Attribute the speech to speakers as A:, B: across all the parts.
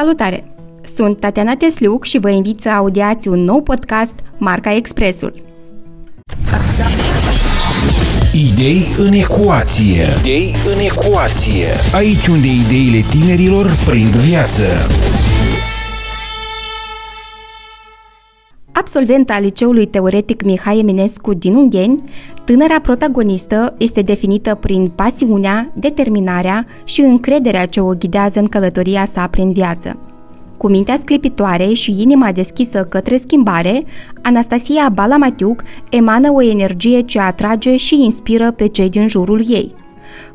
A: Salutare! Sunt Tatiana Tesluc și vă invit să audiați un nou podcast Marca Expresul.
B: Idei în ecuație. Idei în ecuație. Aici unde ideile tinerilor prind viață.
A: Absolventa liceului teoretic Mihai Eminescu din Ungheni, tânăra protagonistă este definită prin pasiunea, determinarea și încrederea ce o ghidează în călătoria sa prin viață. Cu mintea sclipitoare și inima deschisă către schimbare, Anastasia Balamatiuc emană o energie ce atrage și inspiră pe cei din jurul ei.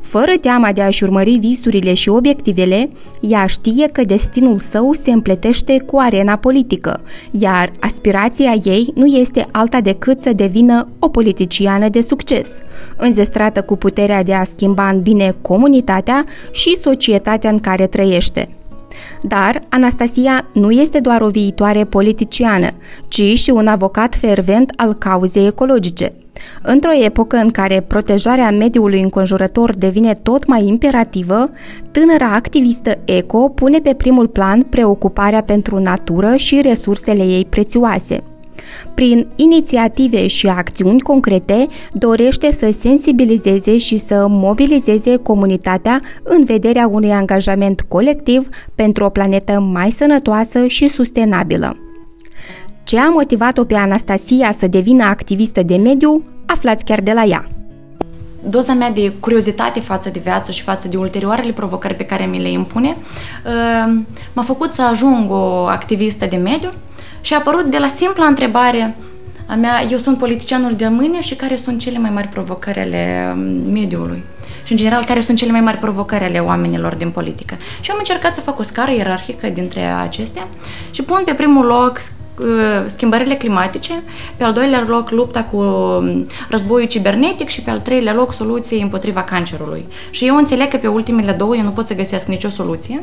A: Fără teama de a-și urmări visurile și obiectivele, ea știe că destinul său se împletește cu arena politică, iar aspirația ei nu este alta decât să devină o politiciană de succes, înzestrată cu puterea de a schimba în bine comunitatea și societatea în care trăiește. Dar Anastasia nu este doar o viitoare politiciană, ci și un avocat fervent al cauzei ecologice. Într-o epocă în care protejarea mediului înconjurător devine tot mai imperativă, tânăra activistă eco pune pe primul plan preocuparea pentru natură și resursele ei prețioase – prin inițiative și acțiuni concrete, dorește să sensibilizeze și să mobilizeze comunitatea în vederea unui angajament colectiv pentru o planetă mai sănătoasă și sustenabilă. Ce a motivat-o pe Anastasia să devină activistă de mediu, aflați chiar de la ea
C: doza mea de curiozitate față de viață și față de ulterioarele provocări pe care mi le impune uh, m-a făcut să ajung o activistă de mediu și a apărut de la simpla întrebare a mea, eu sunt politicianul de mâine și care sunt cele mai mari provocări ale um, mediului? Și, în general, care sunt cele mai mari provocări ale oamenilor din politică? Și am încercat să fac o scară ierarhică dintre acestea și pun pe primul loc uh, schimbările climatice, pe al doilea loc lupta cu um, războiul cibernetic și pe al treilea loc soluții împotriva cancerului. Și eu înțeleg că pe ultimele două eu nu pot să găsesc nicio soluție,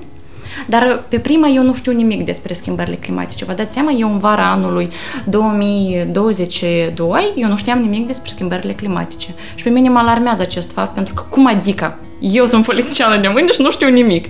C: dar pe prima eu nu știu nimic despre schimbările climatice. Vă dați seama, eu în vara anului 2022, eu nu știam nimic despre schimbările climatice. Și pe mine mă alarmează acest fapt, pentru că cum adică? Eu sunt politiciană de mâine și nu știu nimic.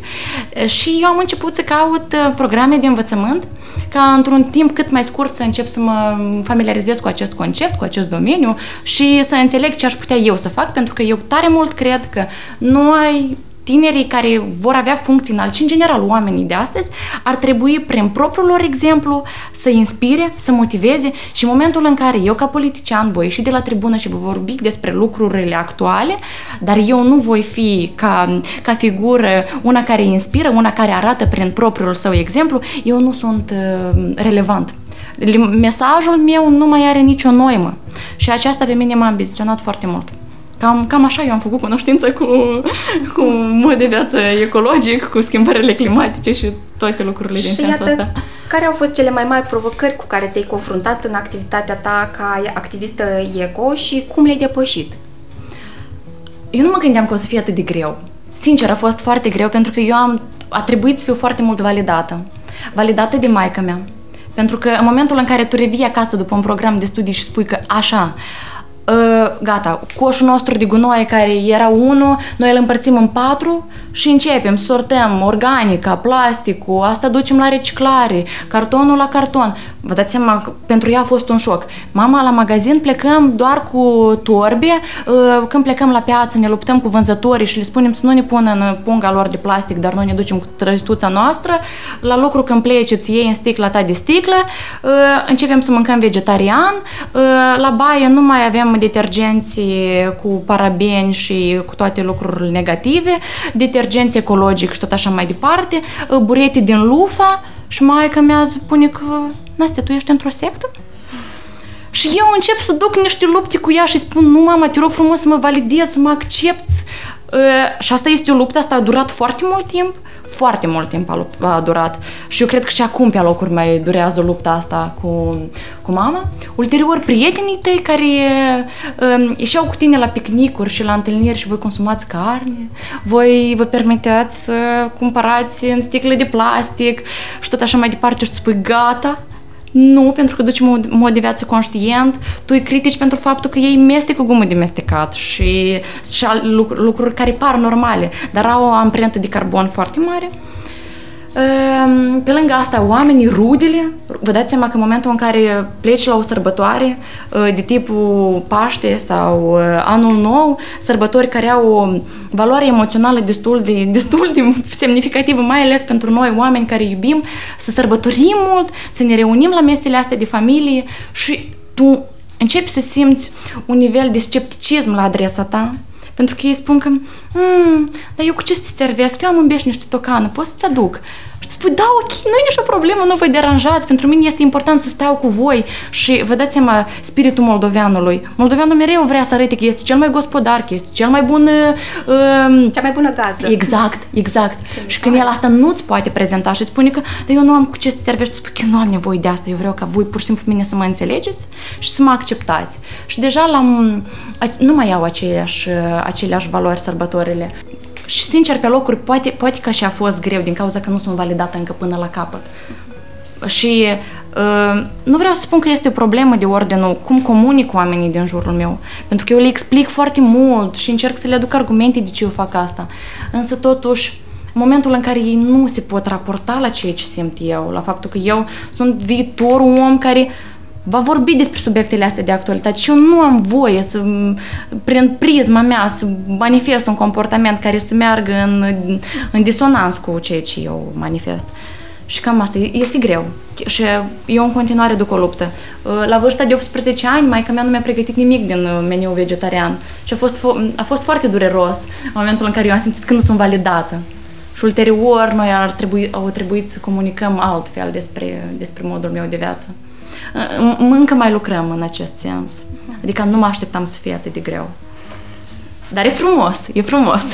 C: Și eu am început să caut uh, programe de învățământ ca într-un timp cât mai scurt să încep să mă familiarizez cu acest concept, cu acest domeniu și să înțeleg ce aș putea eu să fac, pentru că eu tare mult cred că noi tinerii care vor avea funcții înalte și, în general, oamenii de astăzi, ar trebui, prin propriul lor exemplu, să inspire, să motiveze și în momentul în care eu, ca politician, voi ieși de la tribună și vă vorbi despre lucrurile actuale, dar eu nu voi fi ca, ca figură una care inspiră, una care arată prin propriul său exemplu, eu nu sunt uh, relevant. Mesajul meu nu mai are nicio noimă și aceasta pe mine m-a ambiționat foarte mult. Cam, cam așa eu am făcut cunoștință cu, cu mod de viață ecologic, cu schimbările climatice și toate lucrurile din sensul ăsta.
A: care au fost cele mai mari provocări cu care te-ai confruntat în activitatea ta ca activistă eco și cum le-ai depășit?
C: Eu nu mă gândeam că o să fie atât de greu. Sincer, a fost foarte greu pentru că eu am a trebuit să fiu foarte mult validată. Validată de maica mea. Pentru că în momentul în care tu revii acasă după un program de studii și spui că așa, Uh, gata, coșul nostru de gunoi care era unul, noi îl împărțim în patru și începem, sortăm organica, plasticul, asta ducem la reciclare, cartonul la carton. Vă dați seama, pentru ea a fost un șoc. Mama la magazin plecăm doar cu torbe, uh, când plecăm la piață ne luptăm cu vânzătorii și le spunem să nu ne pună în punga lor de plastic, dar noi ne ducem cu trăstuța noastră. La lucru când pleci îți iei în sticla ta de sticlă, uh, începem să mâncăm vegetarian, la baie nu mai avem detergenți cu parabeni și cu toate lucrurile negative, detergenți ecologic și tot așa mai departe, burete din lufa și maica mea spune că, Nastia, tu ești într-o sectă? Și eu încep să duc niște lupte cu ea și spun, nu mama, te rog frumos să mă validezi, să mă accepti. Și asta este o luptă, asta a durat foarte mult timp? Foarte mult timp a, a durat. Și eu cred că și acum pe alocuri mai durează lupta asta cu, cu mama. Ulterior, prietenii tăi care um, ieșeau cu tine la picnicuri și la întâlniri și voi consumați carne, voi vă permiteați să cumpărați în sticle de plastic și tot așa mai departe și tu spui gata, nu, pentru că duci un mod de viață conștient, tu îi critici pentru faptul că ei meste cu gumă de mestecat și, și lucruri, lucruri care par normale, dar au o amprentă de carbon foarte mare. Ehm, pe lângă asta, oamenii, rudele, vă dați seama că în momentul în care pleci la o sărbătoare de tipul Paște sau Anul Nou, sărbători care au o valoare emoțională destul de, destul de semnificativă, mai ales pentru noi, oameni care iubim, să sărbătorim mult, să ne reunim la mesele astea de familie și tu începi să simți un nivel de scepticism la adresa ta, pentru că ei spun că, mm, dar eu cu ce să te servesc? Eu am în beș niște tocană, pot să-ți aduc? Și tu spui, da, ok, nu e nicio problemă, nu vă deranjați, pentru mine este important să stau cu voi și vă dați seama spiritul moldoveanului. Moldoveanul mereu vrea să arate că este cel mai gospodar, că este cel mai bun...
A: Uh, Cea mai bună gazdă.
C: Exact, exact. Când și când el asta nu-ți poate prezenta și îți spune că, dar eu nu am cu ce să servești, tu spui că nu am nevoie de asta, eu vreau ca voi pur și simplu mine să mă înțelegeți și să mă acceptați. Și deja l-am, nu mai au aceleași, aceleași valori sărbătorile. Și sincer, pe locuri, poate, poate că și a fost greu din cauza că nu sunt validată încă până la capăt. Și uh, nu vreau să spun că este o problemă de ordinul cum comunic cu oamenii din jurul meu, pentru că eu le explic foarte mult și încerc să le aduc argumente de ce eu fac asta. Însă totuși, în momentul în care ei nu se pot raporta la ceea ce simt eu, la faptul că eu sunt viitorul om care uh, va vorbi despre subiectele astea de actualitate și eu nu am voie să, prin prisma mea, să manifest un comportament care să meargă în, în disonans cu ceea ce eu manifest. Și cam asta, este greu. Și eu în continuare duc o luptă. La vârsta de 18 ani, maica mea nu mi-a pregătit nimic din meniul vegetarian. Și a fost, a fost foarte dureros în momentul în care eu am simțit că nu sunt validată. Și ulterior noi ar trebui, au trebuit să comunicăm altfel despre, despre modul meu de viață încă mai lucrăm în acest sens. Adică nu mă așteptam să fie atât de greu. Dar e frumos, e frumos.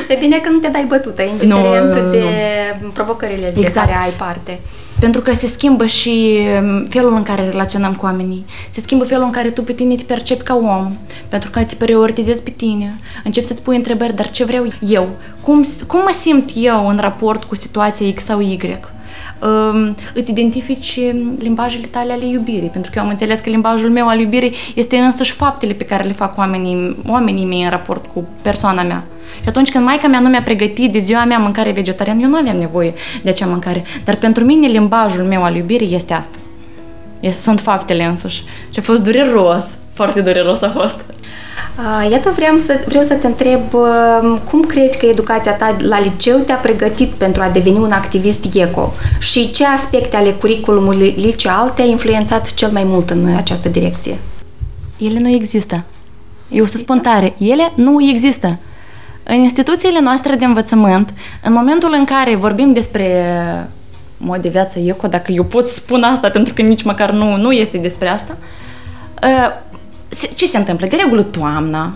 A: Este bine că nu te dai bătută, indiferent nu, de nu. provocările exact. de care ai parte.
C: Pentru că se schimbă și um, felul în care relaționăm cu oamenii. Se schimbă felul în care tu pe tine te percepi ca om. Pentru că te prioritizezi pe tine. Începi să-ți pui întrebări, dar ce vreau eu? Cum, cum mă simt eu în raport cu situația X sau Y? Îți identifici limbajele tale ale iubirii, pentru că eu am înțeles că limbajul meu al iubirii este însăși faptele pe care le fac oamenii, oamenii mei în raport cu persoana mea. Și atunci când maica mea nu mi-a pregătit de ziua mea mâncare vegetariană, eu nu aveam nevoie de acea mâncare. Dar pentru mine limbajul meu al iubirii este asta. Este, sunt faptele însăși. Și a fost dureros. Foarte dureros a fost.
A: Iată, vreau să, vreau să te întreb cum crezi că educația ta la liceu te-a pregătit pentru a deveni un activist eco și ce aspecte ale curiculumului liceal te-a influențat cel mai mult în această direcție?
C: Ele nu există. Eu să spun tare, ele nu există. În instituțiile noastre de învățământ, în momentul în care vorbim despre mod de viață eco, dacă eu pot spun asta pentru că nici măcar nu, nu este despre asta, ce se întâmplă? De regulă toamna,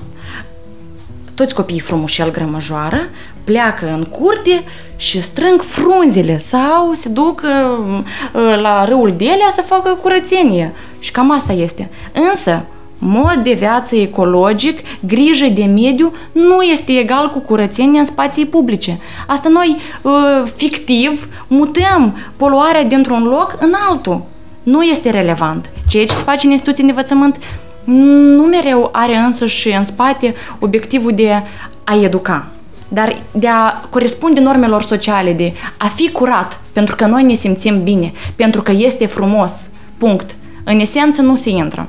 C: toți copiii frumușel grămăjoară pleacă în curte și strâng frunzele sau se duc uh, uh, la râul Delea să facă curățenie. Și cam asta este. Însă, mod de viață ecologic, grijă de mediu, nu este egal cu curățenia în spații publice. Asta noi, uh, fictiv, mutăm poluarea dintr-un loc în altul. Nu este relevant. Ceea ce se face în instituții de învățământ nu mereu are însă și în spate obiectivul de a educa, dar de a corespunde normelor sociale, de a fi curat, pentru că noi ne simțim bine, pentru că este frumos, punct. În esență nu se intră.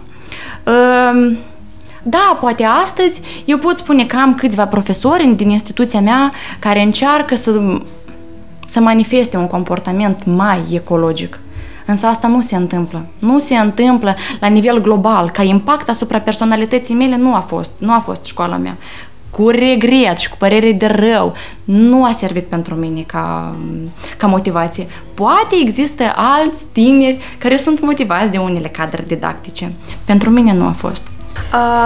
C: Ehm, da, poate astăzi eu pot spune că am câțiva profesori din instituția mea care încearcă să, să manifeste un comportament mai ecologic. Însă asta nu se întâmplă. Nu se întâmplă la nivel global, ca impact asupra personalității mele nu a fost. Nu a fost școala mea. Cu regret și cu părere de rău, nu a servit pentru mine ca, ca motivație. Poate există alți tineri care sunt motivați de unele cadre didactice. Pentru mine nu a fost.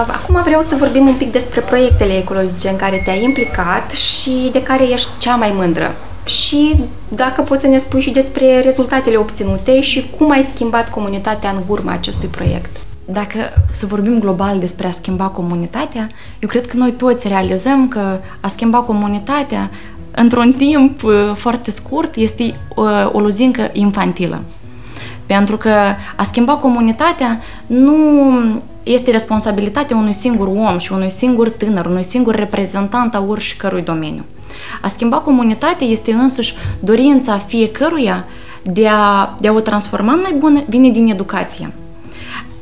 A: Acum vreau să vorbim un pic despre proiectele ecologice în care te-ai implicat și de care ești cea mai mândră și dacă poți să ne spui și despre rezultatele obținute și cum ai schimbat comunitatea în urma acestui proiect.
C: Dacă să vorbim global despre a schimba comunitatea, eu cred că noi toți realizăm că a schimba comunitatea într-un timp uh, foarte scurt este uh, o luzincă infantilă. Pentru că a schimba comunitatea nu este responsabilitatea unui singur om și unui singur tânăr, unui singur reprezentant a oricărui domeniu. A schimba comunitatea este însuși dorința fiecăruia de a, de a o transforma în mai bună, vine din educație.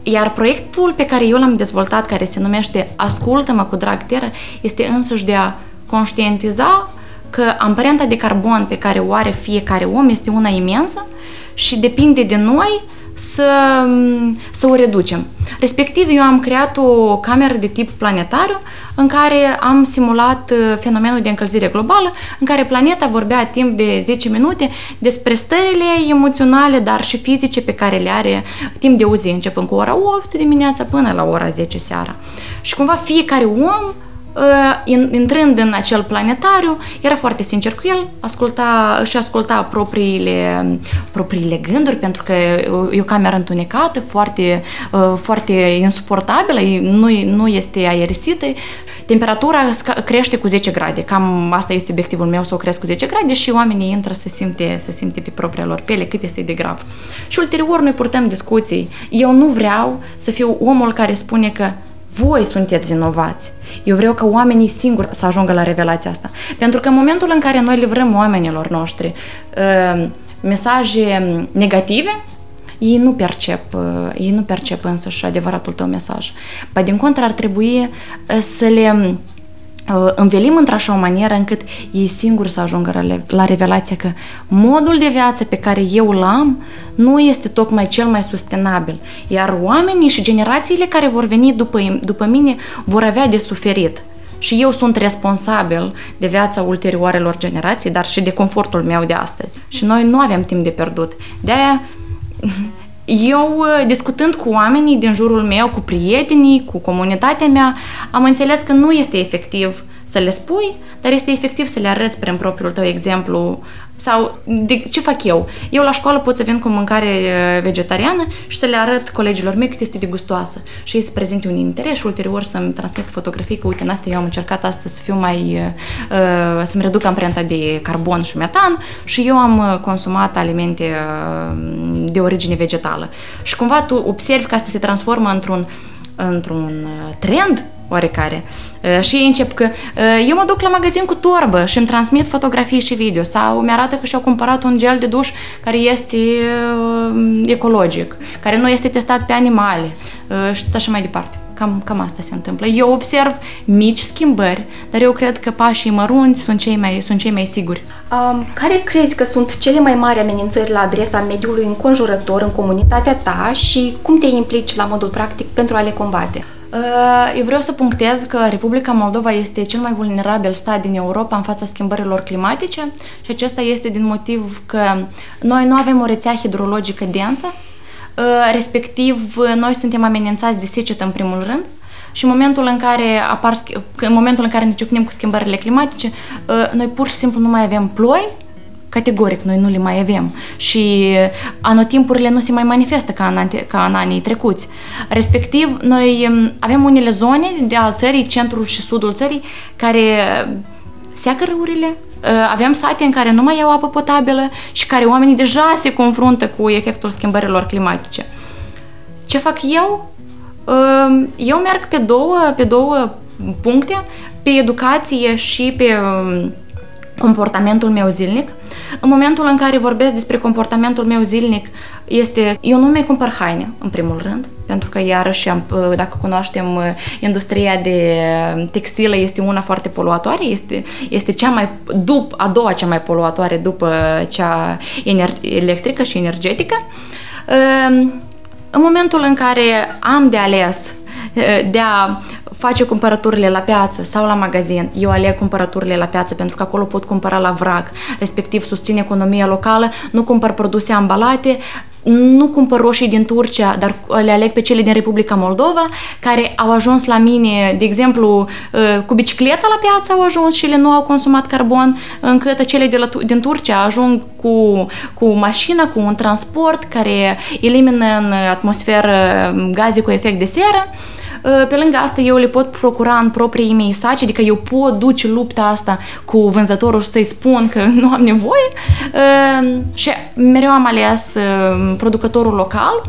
C: Iar proiectul pe care eu l-am dezvoltat, care se numește Ascultă-mă cu drag teră, este însuși de a conștientiza că amprenta de carbon pe care o are fiecare om este una imensă și depinde de noi să, să o reducem. Respectiv, eu am creat o cameră de tip planetariu în care am simulat uh, fenomenul de încălzire globală, în care planeta vorbea timp de 10 minute despre stările emoționale, dar și fizice pe care le are timp de o zi, începând cu ora 8 dimineața până la ora 10 seara. Și cumva fiecare om Ă, intrând în acel planetariu, era foarte sincer cu el, asculta, și asculta propriile, propriile gânduri, pentru că e o cameră întunecată, foarte, ă, foarte insuportabilă, nu, nu este aerisită. Temperatura crește cu 10 grade, cam asta este obiectivul meu, să o cresc cu 10 grade și oamenii intră să simte, să simte pe propria lor piele cât este de grav. Și ulterior noi purtăm discuții. Eu nu vreau să fiu omul care spune că voi sunteți vinovați. Eu vreau ca oamenii singuri să ajungă la revelația asta. Pentru că în momentul în care noi livrăm oamenilor noștri uh, mesaje negative, ei nu percep, uh, ei nu percep însăși adevăratul tău mesaj. Ba din contră ar trebui uh, să le Uh, învelim într-așa o manieră încât ei singuri să ajungă la revelația că modul de viață pe care eu l-am nu este tocmai cel mai sustenabil, iar oamenii și generațiile care vor veni după, după mine vor avea de suferit. Și eu sunt responsabil de viața ulterioarelor generații, dar și de confortul meu de astăzi. Și noi nu avem timp de pierdut. De-aia eu, uh, discutând cu oamenii din jurul meu, cu prietenii, cu comunitatea mea, am înțeles că nu este efectiv să le spui, dar este efectiv să le arăți prin propriul tău exemplu sau de, ce fac eu? Eu la școală pot să vin cu mâncare vegetariană și să le arăt colegilor mei cât este de gustoasă și ei să prezinte un interes și ulterior să-mi transmit fotografii că uite, în asta eu am încercat astăzi să fiu mai, uh, să-mi reduc amprenta de carbon și metan și eu am consumat alimente de origine vegetală. Și cumva tu observi că asta se transformă într-un într-un trend oarecare. Și ei încep că eu mă duc la magazin cu torbă și îmi transmit fotografii și video sau mi-arată că și-au cumpărat un gel de duș care este ecologic, care nu este testat pe animale și tot așa mai departe. Cam, cam asta se întâmplă. Eu observ mici schimbări, dar eu cred că pașii mărunți sunt cei mai, sunt cei mai siguri.
A: Um, care crezi că sunt cele mai mari amenințări la adresa mediului înconjurător în comunitatea ta și cum te implici la modul practic pentru a le combate?
C: Uh, eu vreau să punctez că Republica Moldova este cel mai vulnerabil stat din Europa în fața schimbărilor climatice și acesta este din motiv că noi nu avem o rețea hidrologică densă, uh, respectiv noi suntem amenințați de secetă în primul rând, și în momentul în care apar, în momentul în care ne ciocnim cu schimbările climatice, uh, noi pur și simplu nu mai avem ploi Categoric, noi nu le mai avem și anotimpurile nu se mai manifestă ca în, ante, ca în anii trecuți. Respectiv, noi um, avem unele zone de al țării, centrul și sudul țării, care seacă râurile, uh, avem sate în care nu mai au apă potabilă și care oamenii deja se confruntă cu efectul schimbărilor climatice. Ce fac eu? Um, eu merg pe două, pe două puncte, pe educație și pe um, comportamentul meu zilnic. În momentul în care vorbesc despre comportamentul meu zilnic, este, eu nu mai cumpăr haine, în primul rând, pentru că iarăși, dacă cunoaștem, industria de textilă este una foarte poluatoare, este, este cea mai, dup, a doua cea mai poluatoare după cea ener- electrică și energetică. Ehm, în momentul în care am de ales de a face cumpărăturile la piață sau la magazin, eu aleg cumpărăturile la piață pentru că acolo pot cumpăra la vrag, respectiv susțin economia locală, nu cumpăr produse ambalate, nu cumpăr roșii din Turcia, dar le aleg pe cele din Republica Moldova, care au ajuns la mine, de exemplu, uh, cu bicicleta la piață au ajuns și ele nu au consumat carbon, încât cele de la, din Turcia ajung cu, cu mașina, cu un transport care elimină în atmosferă gaze cu efect de seră. Uh, pe lângă asta, eu le pot procura în proprii mei saci, adică eu pot duce lupta asta cu vânzătorul și să-i spun că nu am nevoie. Uh, și mereu am ales uh, producătorul local,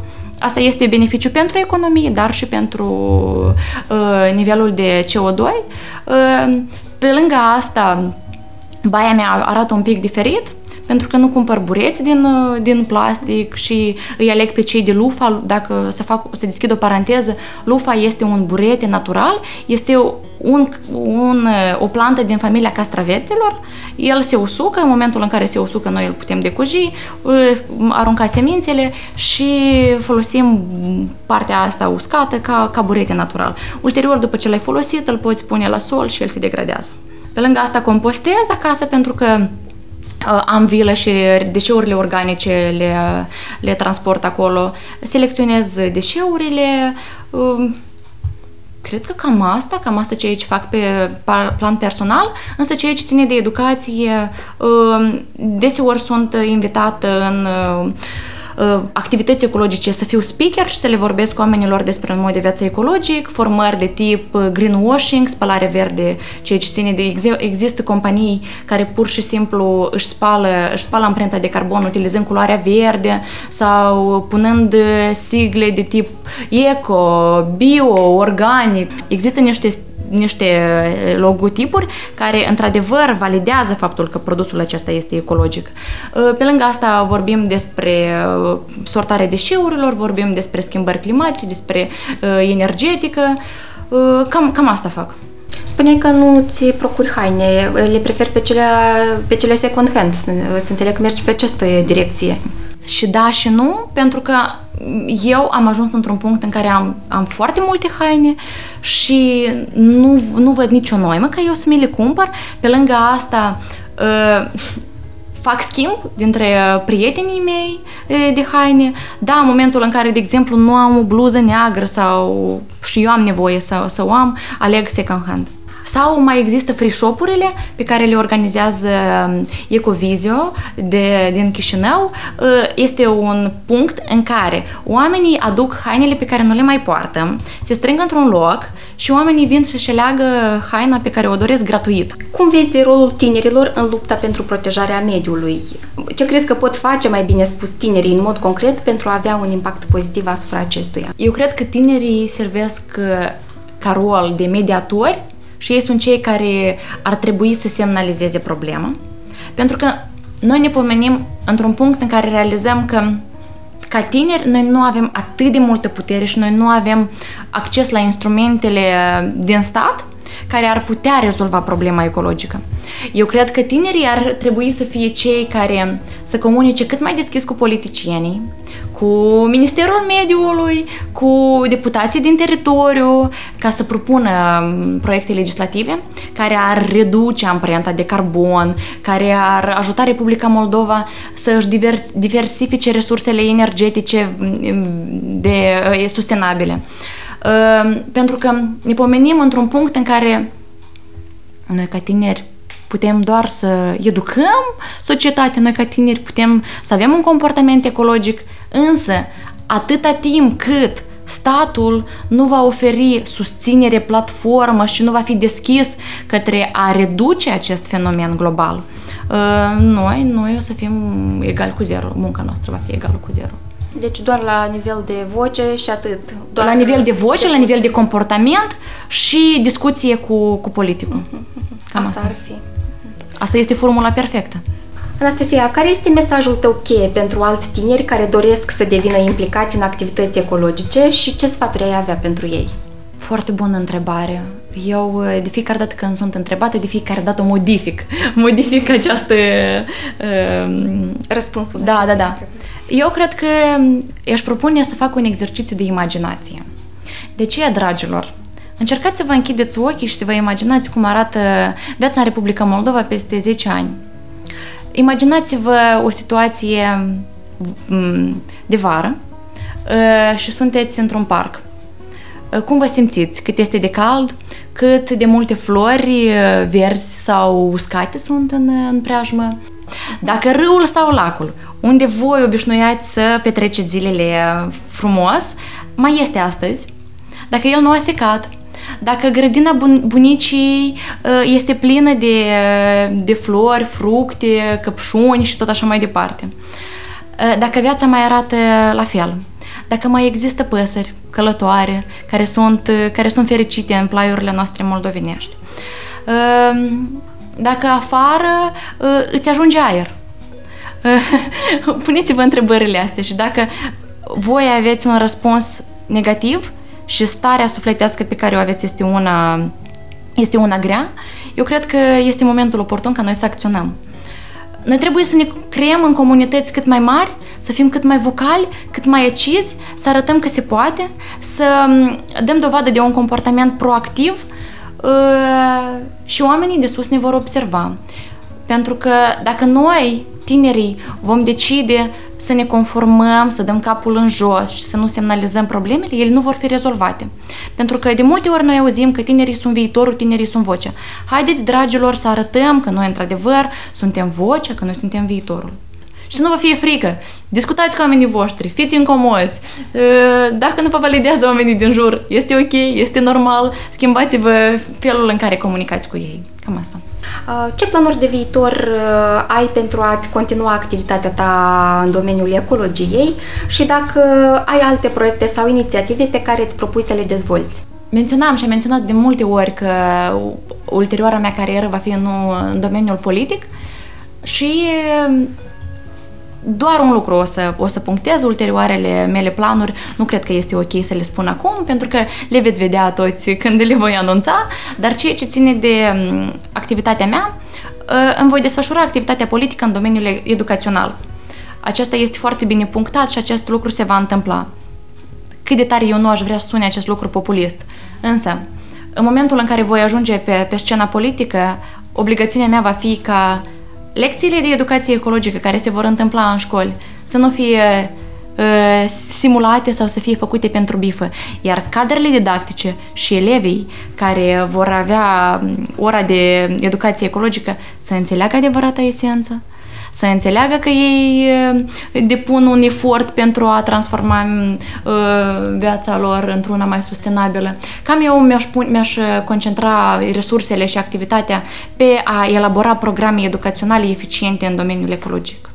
C: Asta este beneficiu pentru economie, dar și pentru uh, nivelul de CO2. Uh, pe lângă asta, baia mea arată un pic diferit, pentru că nu cumpăr bureți din, uh, din plastic și îi aleg pe cei de lufa, dacă să, fac, să deschid o paranteză, lufa este un burete natural, este un, un, uh, o plantă din familia castravetelor, el se usucă, în momentul în care se usucă noi îl putem decuji, arunca semințele și folosim partea asta uscată ca, ca burete natural. Ulterior, după ce l-ai folosit, îl poți pune la sol și el se degradează. Pe lângă asta compostez acasă pentru că Uh, am vilă și deșeurile organice le, le transport acolo, selecționez deșeurile, um, cred că cam asta, cam asta ceea ce fac pe plan personal, însă ceea ce ține de educație, um, deseori sunt invitată în uh, Uh, activități ecologice, să fiu speaker și să le vorbesc oamenilor despre un mod de viață ecologic, formări de tip uh, greenwashing, spălare verde, ceea ce ține de... Există companii care pur și simplu își spală, își spală amprenta de carbon utilizând culoarea verde sau punând sigle de tip eco, bio, organic. Există niște niște eh, logotipuri care într-adevăr validează faptul că produsul acesta este ecologic. Eh, pe lângă asta vorbim despre eh, sortarea deșeurilor, vorbim despre schimbări climatice, despre energetică, cam, cam asta fac.
A: Spuneai că nu ți procuri haine, le preferi pe cele, pe cele second hand, să, să înțeleg că mergi pe această direcție.
C: Și da și nu, pentru că eu am ajuns într-un punct în care am, am foarte multe haine și nu, nu văd nicio noimă ca eu să mi le cumpăr. Pe lângă asta, uh, fac schimb dintre prietenii mei de haine. Da, în momentul în care, de exemplu, nu am o bluză neagră sau și eu am nevoie să, să o am, aleg second hand. Sau mai există free shop-urile pe care le organizează um, Ecovizio de, din Chișinău. Uh, este un punct în care oamenii aduc hainele pe care nu le mai poartă, se strâng într-un loc și oamenii vin și-și leagă haina pe care o doresc gratuit.
A: Cum vezi rolul tinerilor în lupta pentru protejarea mediului? Ce crezi că pot face, mai bine spus, tinerii în mod concret pentru a avea un impact pozitiv asupra acestuia?
C: Eu cred că tinerii servesc uh, ca rol de mediatori și ei sunt cei care ar trebui să semnalizeze problema. Pentru că noi ne pomenim într-un punct în care realizăm că ca tineri noi nu avem atât de multă putere și noi nu avem acces la instrumentele din stat care ar putea rezolva problema ecologică. Eu cred că tinerii ar trebui să fie cei care să comunice cât mai deschis cu politicienii, cu Ministerul Mediului, cu deputații din teritoriu, ca să propună um, proiecte legislative care ar reduce amprenta de carbon, care ar ajuta Republica Moldova să își diversifice resursele energetice um, de, uh, sustenabile. Uh, pentru că ne pomenim într-un punct în care noi ca tineri putem doar să educăm societatea, noi ca tineri putem să avem un comportament ecologic, însă atâta timp cât statul nu va oferi susținere, platformă și nu va fi deschis către a reduce acest fenomen global, uh, noi, noi o să fim egal cu zero, munca noastră va fi egală cu zero.
A: Deci doar la nivel de voce și atât. Doar
C: la nivel de voce, de la nivel de comportament și discuție cu, cu politicul.
A: Mm-hmm. Cam asta, asta ar fi.
C: Asta este formula perfectă.
A: Anastasia, care este mesajul tău cheie pentru alți tineri care doresc să devină implicați în activități ecologice și ce sfaturi ai avea pentru ei?
C: Foarte bună întrebare. Eu, de fiecare dată când sunt întrebată, de fiecare dată modific. Modific această...
A: Uh, Răspunsul.
C: Da, da, da. Eu cred că aș propune să fac un exercițiu de imaginație. De ce, dragilor, încercați să vă închideți ochii și să vă imaginați cum arată viața în Republica Moldova peste 10 ani. Imaginați-vă o situație mm, de vară ă, și sunteți într-un parc. Ă, cum vă simțiți? Cât este de cald? Cât de multe flori ă, verzi sau uscate sunt în, în preajmă? Dacă râul sau lacul, unde voi obișnuiați să petreceți zilele frumos, mai este astăzi, dacă el nu a secat, dacă grădina bun- bunicii uh, este plină de, de flori, fructe, căpșuni și tot așa mai departe. Uh, dacă viața mai arată la fel, dacă mai există păsări călătoare care sunt, uh, care sunt fericite în plaiurile noastre moldovenești. Dacă afară îți ajunge aer. Puneți-vă întrebările astea și dacă voi aveți un răspuns negativ și starea sufletească pe care o aveți este una, este una grea, eu cred că este momentul oportun ca noi să acționăm. Noi trebuie să ne creăm în comunități cât mai mari, să fim cât mai vocali, cât mai acizi, să arătăm că se poate, să dăm dovadă de un comportament proactiv uh, și oamenii de sus ne vor observa. Pentru că dacă noi tinerii vom decide să ne conformăm, să dăm capul în jos și să nu semnalizăm problemele, ele nu vor fi rezolvate. Pentru că de multe ori noi auzim că tinerii sunt viitorul, tinerii sunt vocea. Haideți, dragilor, să arătăm că noi, într-adevăr, suntem vocea, că noi suntem viitorul. Și să nu vă fie frică. Discutați cu oamenii voștri, fiți incomozi. Dacă nu vă validează oamenii din jur, este ok, este normal, schimbați-vă felul în care comunicați cu ei. Cam asta.
A: Ce planuri de viitor ai pentru a-ți continua activitatea ta în domeniul ecologiei și dacă ai alte proiecte sau inițiative pe care îți propui să le dezvolți?
C: Menționam și am menționat de multe ori că ulterioara mea carieră va fi în, în domeniul politic și doar un lucru o să, o să punctez, ulterioarele mele planuri, nu cred că este ok să le spun acum, pentru că le veți vedea toți când le voi anunța, dar ceea ce ține de activitatea mea, ă, îmi voi desfășura activitatea politică în domeniul educațional. Acesta este foarte bine punctat și acest lucru se va întâmpla. Cât de tare eu nu aș vrea să sune acest lucru populist. Însă, în momentul în care voi ajunge pe, pe scena politică, obligațiunea mea va fi ca lecțiile de educație ecologică care se vor întâmpla în școli să nu fie uh, simulate sau să fie făcute pentru bifă. Iar cadrele didactice și elevii care vor avea ora de educație ecologică să înțeleagă adevărata esență, să înțeleagă că ei depun un efort pentru a transforma viața lor într-una mai sustenabilă. Cam eu mi-aș, pun, mi-aș concentra resursele și activitatea pe a elabora programe educaționale eficiente în domeniul ecologic.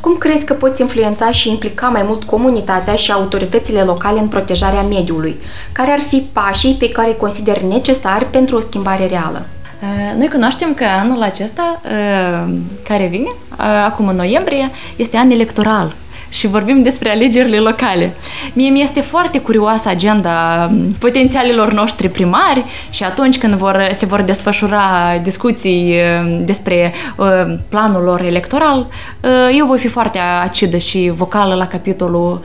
A: Cum crezi că poți influența și implica mai mult comunitatea și autoritățile locale în protejarea mediului? Care ar fi pașii pe care îi consideri necesari pentru o schimbare reală?
C: Uh, noi cunoaștem că anul acesta, uh, care vine, uh, acum în noiembrie, este an electoral și vorbim despre alegerile locale. Mie mi este foarte curioasă agenda um, potențialilor noștri primari și atunci când vor, se vor desfășura discuții um, despre planul lor electoral, eu voi fi foarte acidă și vocală la capitolul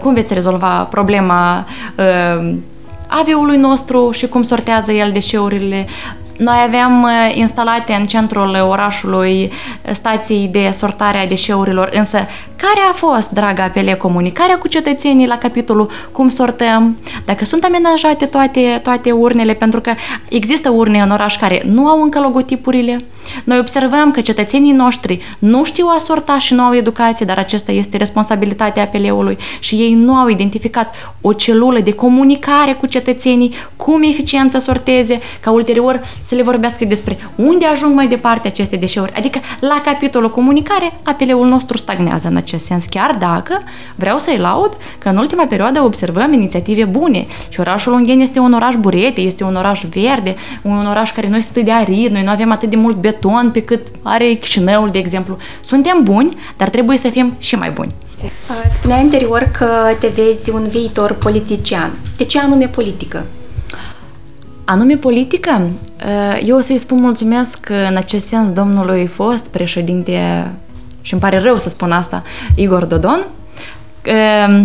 C: cum veți rezolva problema aviului nostru și cum sortează el deșeurile, noi aveam uh, instalate în centrul orașului uh, stații de sortare a deșeurilor, însă care a fost, draga apele, comunicarea cu cetățenii la capitolul cum sortăm, dacă sunt amenajate toate, toate urnele, pentru că există urne în oraș care nu au încă logotipurile. Noi observăm că cetățenii noștri nu știu a sorta și nu au educație, dar acesta este responsabilitatea apeleului și ei nu au identificat o celulă de comunicare cu cetățenii, cum eficient să sorteze, ca ulterior să le vorbească despre unde ajung mai departe aceste deșeuri. Adică, la capitolul comunicare, apeleul nostru stagnează în acest sens, chiar dacă vreau să-i laud că în ultima perioadă observăm inițiative bune și orașul Ungheni este un oraș burete, este un oraș verde, un oraș care noi stă de arid, noi nu avem atât de mult beton pe cât are Chișinăul, de exemplu. Suntem buni, dar trebuie să fim și mai buni.
A: Spunea anterior că te vezi un viitor politician. De ce anume politică?
C: Anume politică, eh, eu o să-i spun mulțumesc în acest sens domnului fost președinte, și îmi pare rău să spun asta, Igor Dodon, eh,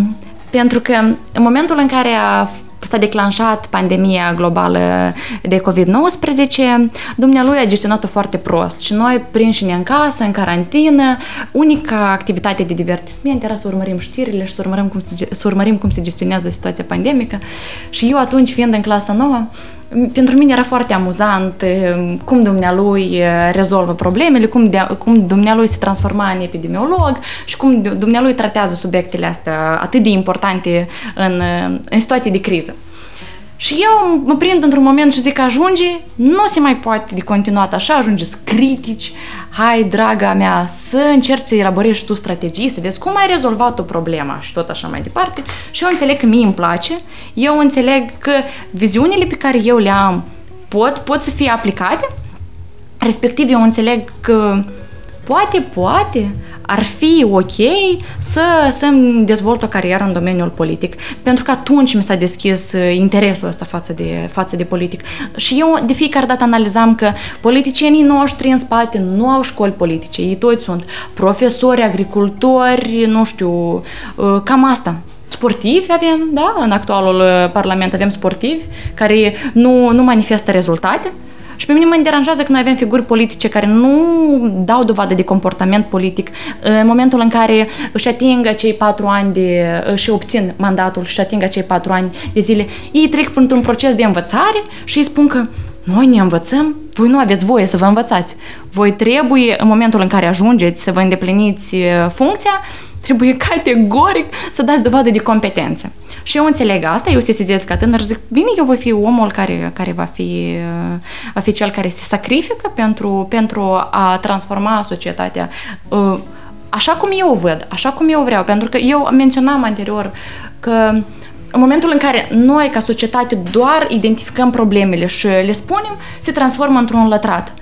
C: pentru că în momentul în care a s-a declanșat pandemia globală de COVID-19, dumnealui a gestionat-o foarte prost și noi, prinși în casă, în carantină, unica activitate de divertisment era să urmărim știrile și să urmărim cum se, să urmărim cum se gestionează situația pandemică. Și eu atunci, fiind în clasa nouă, pentru mine era foarte amuzant eh, cum dumnealui eh, rezolvă problemele, cum, de, cum dumnealui se transforma în epidemiolog și cum dumnealui tratează subiectele astea atât de importante în, eh, în situații de criză. Și eu mă prind într-un moment și zic, ajunge, nu se mai poate de continuat așa, ajungeți critici, hai, draga mea, să încerci să elaborezi tu strategii, să vezi cum ai rezolvat o problema și tot așa mai departe. Și eu înțeleg că mie îmi place, eu înțeleg că viziunile pe care eu le am pot, pot să fie aplicate, respectiv eu înțeleg că poate, poate ar fi ok să, să-mi dezvolt o carieră în domeniul politic, pentru că atunci mi s-a deschis uh, interesul ăsta față de, față de politic. Și eu de fiecare dată analizam că politicienii noștri în spate nu au școli politice, ei toți sunt profesori, agricultori, nu știu, uh, cam asta sportivi avem, da, în actualul uh, parlament avem sportivi care nu, nu manifestă rezultate, și pe mine mă deranjează că noi avem figuri politice care nu dau dovadă de comportament politic în momentul în care își atingă cei patru ani de, și obțin mandatul și atingă cei patru ani de zile, ei trec printr-un proces de învățare și îi spun că noi ne învățăm, voi nu aveți voie să vă învățați. Voi trebuie, în momentul în care ajungeți să vă îndepliniți funcția, trebuie categoric să dați dovadă de competență. Și eu înțeleg asta, eu se sesizez ca tânăr și zic, bine, eu voi fi omul care, care va, fi, va fi cel care se sacrifică pentru, pentru a transforma societatea uh, așa cum eu văd, așa cum eu vreau. Pentru că eu menționam anterior că în momentul în care noi, ca societate, doar identificăm problemele și le spunem, se transformă într-un lătrat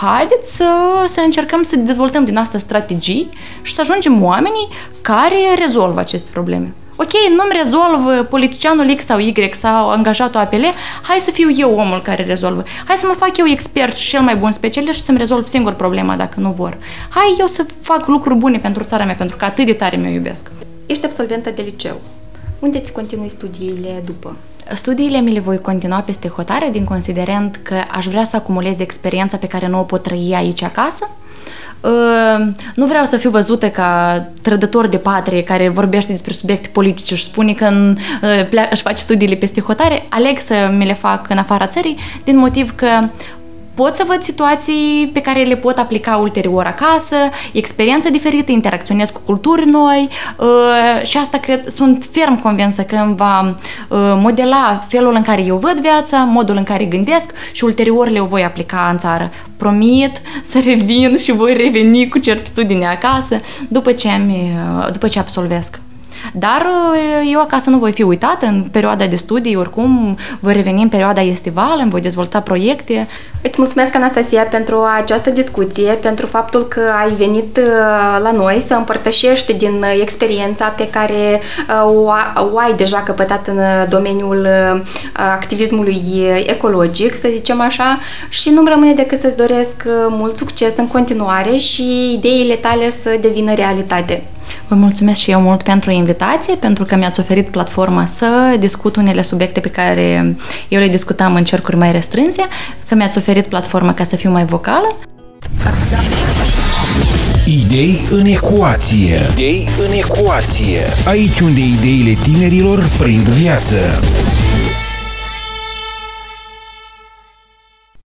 C: haideți să, să încercăm să dezvoltăm din asta strategii și să ajungem oamenii care rezolvă aceste probleme. Ok, nu-mi rezolvă politicianul X sau Y sau angajatul APL, hai să fiu eu omul care rezolvă. Hai să mă fac eu expert și cel mai bun specialist și să-mi rezolv singur problema dacă nu vor. Hai eu să fac lucruri bune pentru țara mea, pentru că atât de tare mi-o iubesc.
A: Ești absolventă de liceu. Unde ți continui studiile după?
C: Studiile mi le voi continua peste hotare din considerent că aș vrea să acumulez experiența pe care nu o pot trăi aici acasă. Uh, nu vreau să fiu văzută ca trădător de patrie care vorbește despre subiecte politice și spune că în, uh, își face studiile peste hotare. Aleg să mi le fac în afara țării din motiv că pot să văd situații pe care le pot aplica ulterior acasă, experiență diferită, interacționez cu culturi noi uh, și asta cred, sunt ferm convinsă că îmi va uh, modela felul în care eu văd viața, modul în care gândesc și ulterior le voi aplica în țară. Promit să revin și voi reveni cu certitudine acasă după ce, am, uh, după ce absolvesc. Dar uh, eu acasă nu voi fi uitată în perioada de studii, oricum voi reveni în perioada estivală, îmi voi dezvolta proiecte.
A: Îți mulțumesc, Anastasia, pentru această discuție, pentru faptul că ai venit uh, la noi să împărtășești din uh, experiența pe care o ai deja căpătat în domeniul activismului ecologic, să zicem așa, și nu-mi rămâne decât să-ți doresc mult succes în continuare și ideile tale să devină realitate.
C: Vă mulțumesc și eu mult pentru invitație, pentru că mi-ați oferit platforma să discut unele subiecte pe care eu le discutam în cercuri mai restrânse, că mi-ați oferit platforma ca să fiu mai vocală.
B: Idei în ecuație. Idei în ecuație. Aici unde ideile tinerilor prind viață.